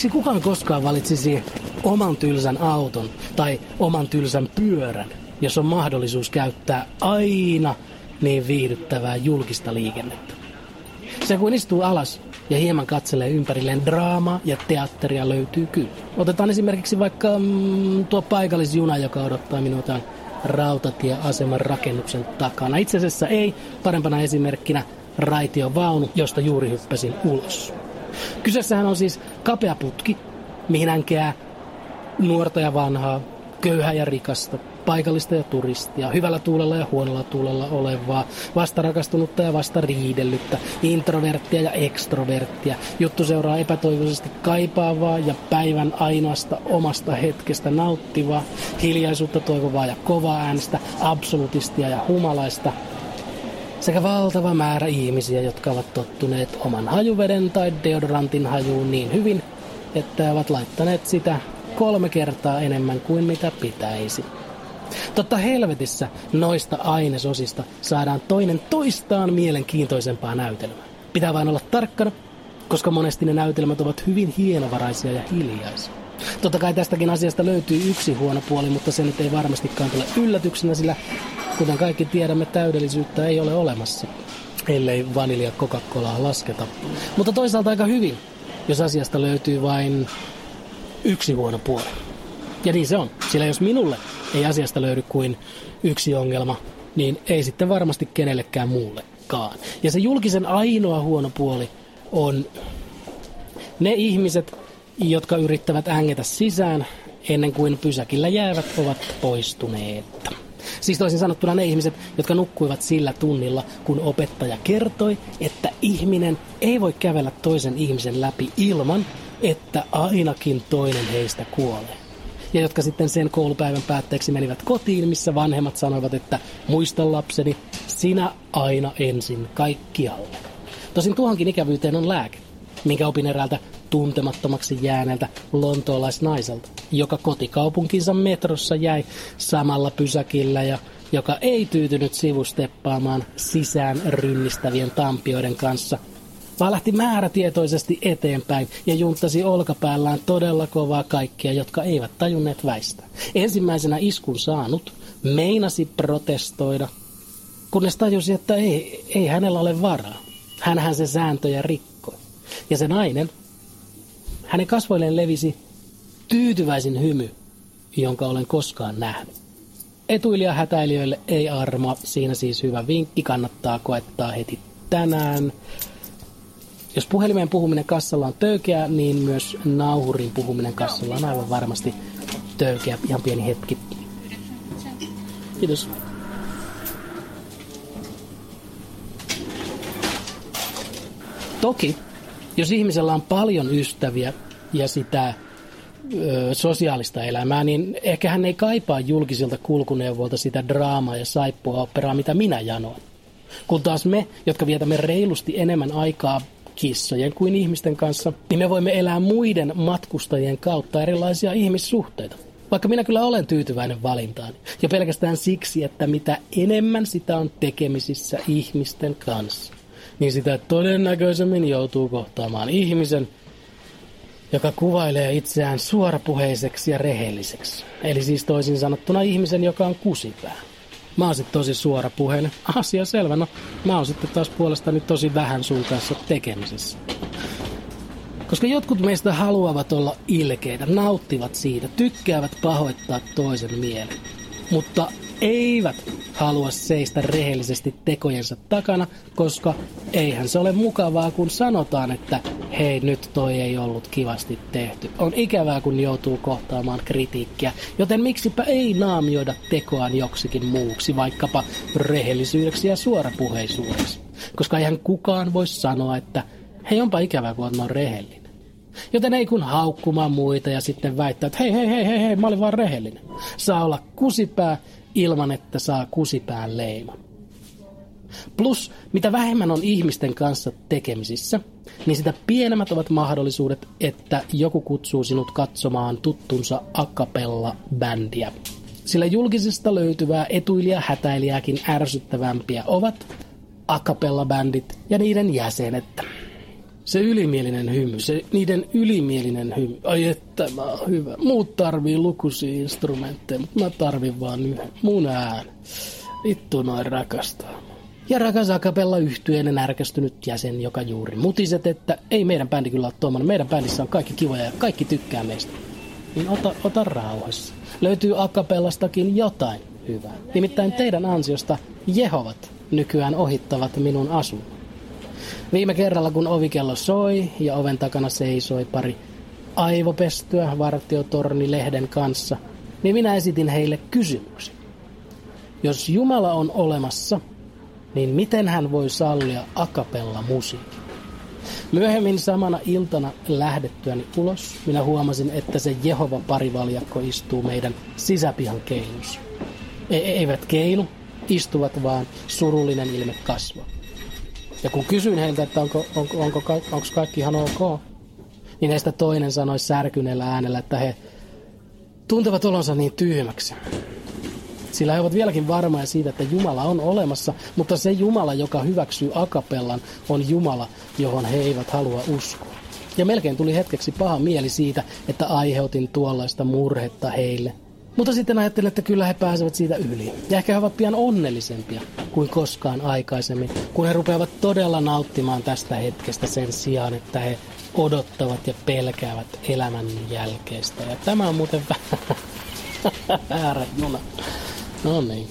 Miksi kukaan koskaan valitsisi oman tylsän auton tai oman tylsän pyörän, jos on mahdollisuus käyttää aina niin viihdyttävää julkista liikennettä? Se kun istuu alas ja hieman katselee ympärilleen draamaa ja teatteria löytyy kyllä. Otetaan esimerkiksi vaikka mm, tuo paikallisjuna, joka odottaa minua tämän rautatieaseman rakennuksen takana. Itse asiassa ei, parempana esimerkkinä raitiovaunu, josta juuri hyppäsin ulos. Kyseessähän on siis kapea putki, mihin änkeää nuorta ja vanhaa, köyhää ja rikasta, paikallista ja turistia, hyvällä tuulella ja huonolla tuulella olevaa, vastarakastunutta ja vasta riidellyttä, introverttia ja ekstroverttia. Juttu seuraa epätoivoisesti kaipaavaa ja päivän ainoasta omasta hetkestä nauttivaa, hiljaisuutta toivovaa ja kovaa äänestä, absolutistia ja humalaista, sekä valtava määrä ihmisiä, jotka ovat tottuneet oman hajuveden tai deodorantin hajuun niin hyvin, että ovat laittaneet sitä kolme kertaa enemmän kuin mitä pitäisi. Totta helvetissä noista ainesosista saadaan toinen toistaan mielenkiintoisempaa näytelmää. Pitää vain olla tarkkana, koska monesti ne näytelmät ovat hyvin hienovaraisia ja hiljaisia. Totta kai tästäkin asiasta löytyy yksi huono puoli, mutta se nyt ei varmastikaan tule yllätyksenä, sillä kuten kaikki tiedämme, täydellisyyttä ei ole olemassa, ellei vanilja Coca-Colaa lasketa. Mutta toisaalta aika hyvin, jos asiasta löytyy vain yksi huono puoli. Ja niin se on, sillä jos minulle ei asiasta löydy kuin yksi ongelma, niin ei sitten varmasti kenellekään muullekaan. Ja se julkisen ainoa huono puoli on ne ihmiset, jotka yrittävät ängetä sisään ennen kuin pysäkillä jäävät ovat poistuneet. Siis toisin sanottuna ne ihmiset, jotka nukkuivat sillä tunnilla, kun opettaja kertoi, että ihminen ei voi kävellä toisen ihmisen läpi ilman, että ainakin toinen heistä kuolee. Ja jotka sitten sen koulupäivän päätteeksi menivät kotiin, missä vanhemmat sanoivat, että muista lapseni, sinä aina ensin kaikkialle. Tosin tuohonkin ikävyyteen on lääke, minkä opin eräältä tuntemattomaksi jääneeltä lontoolaisnaiselta, joka kotikaupunkinsa metrossa jäi samalla pysäkillä ja joka ei tyytynyt sivusteppaamaan sisään rynnistävien tampioiden kanssa, vaan lähti määrätietoisesti eteenpäin ja junttasi olkapäällään todella kovaa kaikkia, jotka eivät tajunneet väistä. Ensimmäisenä iskun saanut meinasi protestoida, kunnes tajusi, että ei, ei hänellä ole varaa. Hänhän se sääntöjä rikkoi. Ja se nainen, hänen kasvoilleen levisi tyytyväisin hymy, jonka olen koskaan nähnyt. Etuilija hätäilijöille ei arma, siinä siis hyvä vinkki, kannattaa koettaa heti tänään. Jos puhelimeen puhuminen kassalla on töykeä, niin myös nauhurin puhuminen kassalla on aivan varmasti töykeä. Ihan pieni hetki. Kiitos. Toki, jos ihmisellä on paljon ystäviä ja sitä ö, sosiaalista elämää, niin ehkä hän ei kaipaa julkisilta kulkuneuvolta sitä draamaa ja saippua operaa, mitä minä janoan. Kun taas me, jotka vietämme reilusti enemmän aikaa kissojen kuin ihmisten kanssa, niin me voimme elää muiden matkustajien kautta erilaisia ihmissuhteita. Vaikka minä kyllä olen tyytyväinen valintaan. Ja pelkästään siksi, että mitä enemmän sitä on tekemisissä ihmisten kanssa, niin sitä todennäköisemmin joutuu kohtaamaan ihmisen, joka kuvailee itseään suorapuheiseksi ja rehelliseksi. Eli siis toisin sanottuna ihmisen, joka on kusipää. Mä oon sitten tosi suorapuheinen. Asia selvä, no mä oon sitten taas puolestani tosi vähän sun kanssa tekemisessä. Koska jotkut meistä haluavat olla ilkeitä, nauttivat siitä, tykkäävät pahoittaa toisen mielen. Mutta eivät halua seistä rehellisesti tekojensa takana, koska eihän se ole mukavaa, kun sanotaan, että hei, nyt toi ei ollut kivasti tehty. On ikävää, kun joutuu kohtaamaan kritiikkiä, joten miksipä ei naamioida tekoaan joksikin muuksi, vaikkapa rehellisyydeksi ja suorapuheisuudeksi. Koska eihän kukaan voi sanoa, että hei, onpa ikävää, kun on rehellinen. Joten ei kun haukkumaan muita ja sitten väittää, että hei, hei, hei, hei, hei, mä olin vaan rehellinen. Saa olla kusipää ilman, että saa kusipään leiman. Plus, mitä vähemmän on ihmisten kanssa tekemisissä, niin sitä pienemmät ovat mahdollisuudet, että joku kutsuu sinut katsomaan tuttunsa akapella-bändiä. Sillä julkisesta löytyvää etuilija hätäilijääkin ärsyttävämpiä ovat akapella-bändit ja niiden jäsenet. Se ylimielinen hymy, se niiden ylimielinen hymy. Ai että mä oon hyvä. Muut tarvii lukuisia instrumentteja, mutta mä tarvin vaan yhden. Mun ään. Vittu noin rakastaa. Ja rakas akapella yhtyeen närkästynyt jäsen, joka juuri mutiset, että ei meidän bändi kyllä ole tuommoinen. Meidän bändissä on kaikki kivoja ja kaikki tykkää meistä. Niin ota, ota rauhassa. Löytyy akapellastakin jotain hyvää. Nimittäin teidän ansiosta Jehovat nykyään ohittavat minun asun. Viime kerralla, kun ovikello soi ja oven takana seisoi pari aivopestyä vartiotorni lehden kanssa, niin minä esitin heille kysymyksen. Jos Jumala on olemassa, niin miten hän voi sallia akapella musiikin? Myöhemmin samana iltana lähdettyäni ulos, minä huomasin, että se Jehova parivaljakko istuu meidän sisäpihan keilussa. E- eivät keilu, istuvat vaan surullinen ilme kasvaa. Ja kun kysyin heiltä, että onko, onko, onko, onko kaikki ihan ok, niin heistä toinen sanoi särkyneellä äänellä, että he tuntevat olonsa niin tyhmäksi. Sillä he ovat vieläkin varmoja siitä, että Jumala on olemassa, mutta se Jumala, joka hyväksyy akapellan, on Jumala, johon he eivät halua uskoa. Ja melkein tuli hetkeksi paha mieli siitä, että aiheutin tuollaista murhetta heille. Mutta sitten ajattelin, että kyllä he pääsevät siitä yli. Ja ehkä he ovat pian onnellisempia kuin koskaan aikaisemmin, kun he rupeavat todella nauttimaan tästä hetkestä sen sijaan, että he odottavat ja pelkäävät elämän jälkeistä. Ja tämä on muuten väärä juna. No niin.